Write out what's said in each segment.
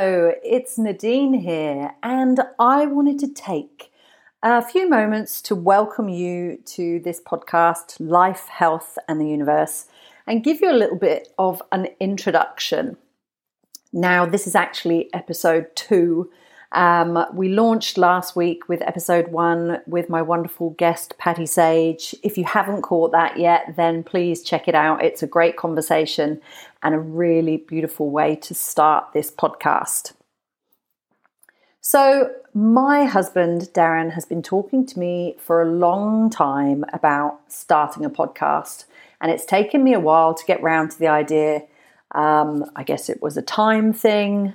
Hello, it's Nadine here, and I wanted to take a few moments to welcome you to this podcast, Life, Health, and the Universe, and give you a little bit of an introduction. Now, this is actually episode two um, we launched last week with episode one with my wonderful guest, Patty Sage. If you haven't caught that yet, then please check it out. It's a great conversation and a really beautiful way to start this podcast. So, my husband, Darren, has been talking to me for a long time about starting a podcast, and it's taken me a while to get round to the idea. Um, I guess it was a time thing,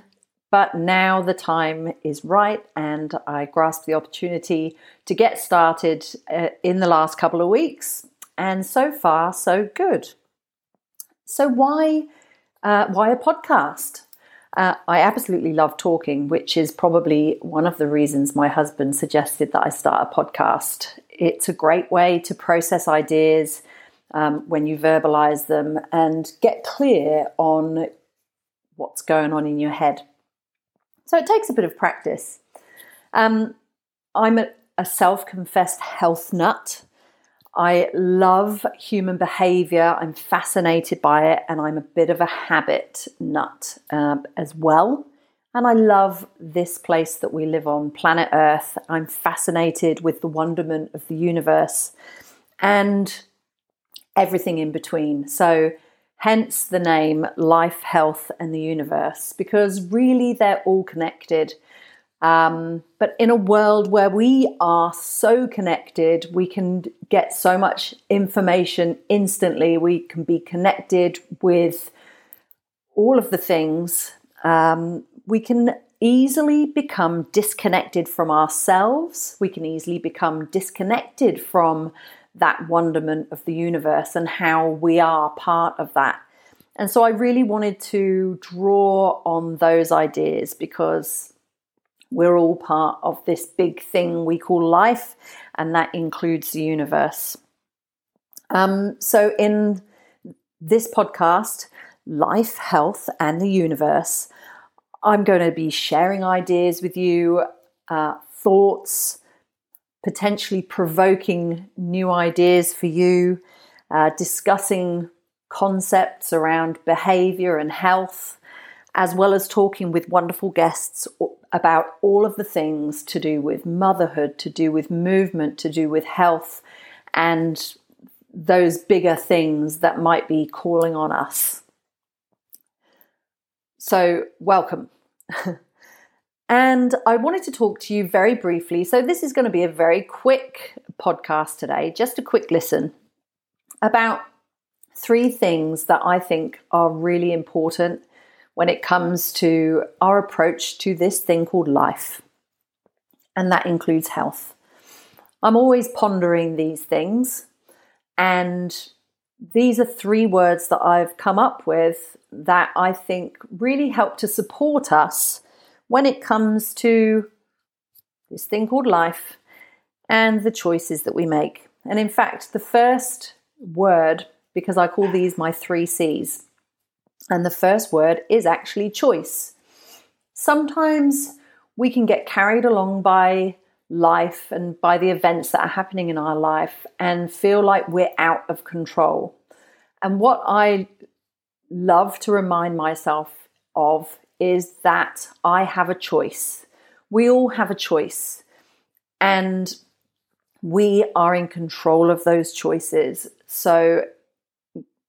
but now the time is right, and I grasped the opportunity to get started uh, in the last couple of weeks. And so far, so good. So, why, uh, why a podcast? Uh, I absolutely love talking, which is probably one of the reasons my husband suggested that I start a podcast. It's a great way to process ideas um, when you verbalize them and get clear on what's going on in your head. So it takes a bit of practice. Um, I'm a, a self confessed health nut. I love human behavior. I'm fascinated by it, and I'm a bit of a habit nut uh, as well. And I love this place that we live on, planet Earth. I'm fascinated with the wonderment of the universe and everything in between. So Hence the name Life, Health, and the Universe, because really they're all connected. Um, but in a world where we are so connected, we can get so much information instantly. We can be connected with all of the things. Um, we can easily become disconnected from ourselves. We can easily become disconnected from that wonderment of the universe and how we are part of that. And so I really wanted to draw on those ideas because we're all part of this big thing we call life, and that includes the universe. Um, so, in this podcast, Life, Health, and the Universe, I'm going to be sharing ideas with you, uh, thoughts, potentially provoking new ideas for you, uh, discussing concepts around behavior and health, as well as talking with wonderful guests about all of the things to do with motherhood, to do with movement, to do with health, and those bigger things that might be calling on us. So, welcome. And I wanted to talk to you very briefly. So, this is going to be a very quick podcast today, just a quick listen about three things that I think are really important when it comes to our approach to this thing called life. And that includes health. I'm always pondering these things, and these are three words that I've come up with that I think really help to support us when it comes to this thing called life and the choices that we make. And in fact, the first word, because I call these my three C's, and the first word is actually choice. Sometimes we can get carried along by life and by the events that are happening in our life and feel like we're out of control. And what I love to remind myself of is that I have a choice. We all have a choice. And we are in control of those choices. So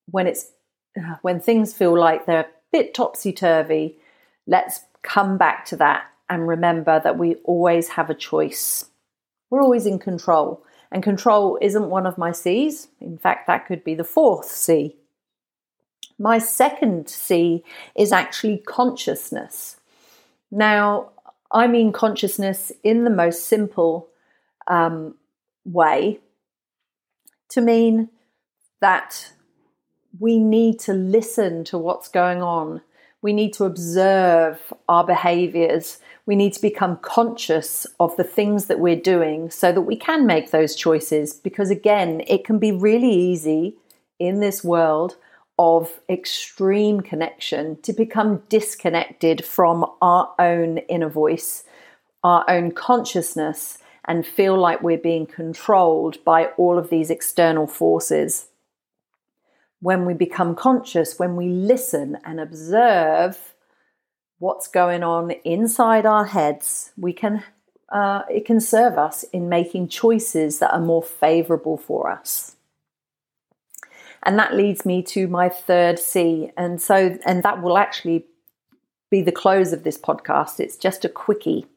when it's when things feel like they're a bit topsy turvy, let's come back to that and remember that we always have a choice. We're always in control. And control isn't one of my C's. In fact, that could be the fourth C. My second C is actually consciousness. Now, I mean consciousness in the most simple um, way to mean that we need to listen to what's going on. We need to observe our behaviors. We need to become conscious of the things that we're doing so that we can make those choices. Because again, it can be really easy in this world of extreme connection to become disconnected from our own inner voice, our own consciousness, and feel like we're being controlled by all of these external forces. When we become conscious, when we listen and observe what's going on inside our heads, we can uh, it can serve us in making choices that are more favorable for us. And that leads me to my third C. And so, and that will actually be the close of this podcast. It's just a quickie.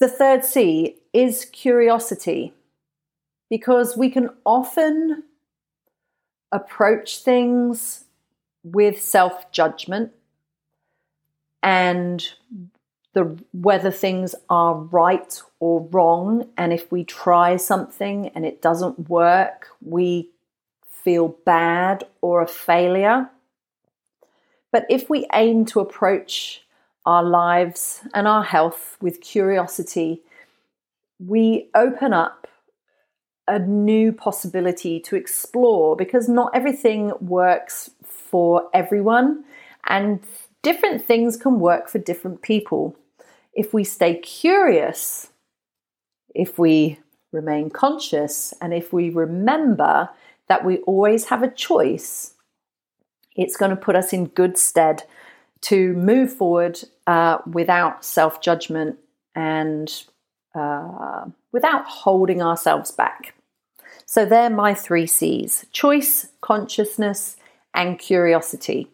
The third C is curiosity because we can often approach things with self judgment and the whether things are right or wrong and if we try something and it doesn't work we feel bad or a failure. But if we aim to approach our lives and our health with curiosity we open up a new possibility to explore because not everything works for everyone and different things can work for different people. If we stay curious, if we remain conscious, and if we remember that we always have a choice, it's going to put us in good stead to move forward uh, without self judgment and uh, without holding ourselves back. So, they're my three C's choice, consciousness, and curiosity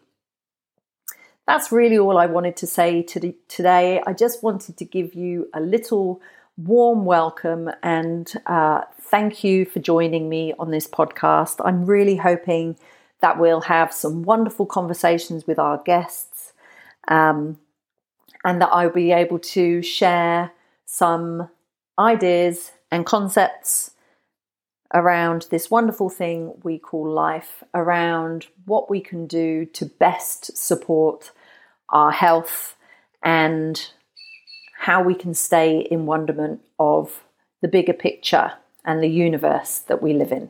that's really all I wanted to say today. I just wanted to give you a little warm welcome and uh, thank you for joining me on this podcast. I'm really hoping that we'll have some wonderful conversations with our guests um, and that I'll be able to share some ideas and concepts around this wonderful thing we call life, around what we can do to best support our health and how we can stay in wonderment of the bigger picture and the universe that we live in.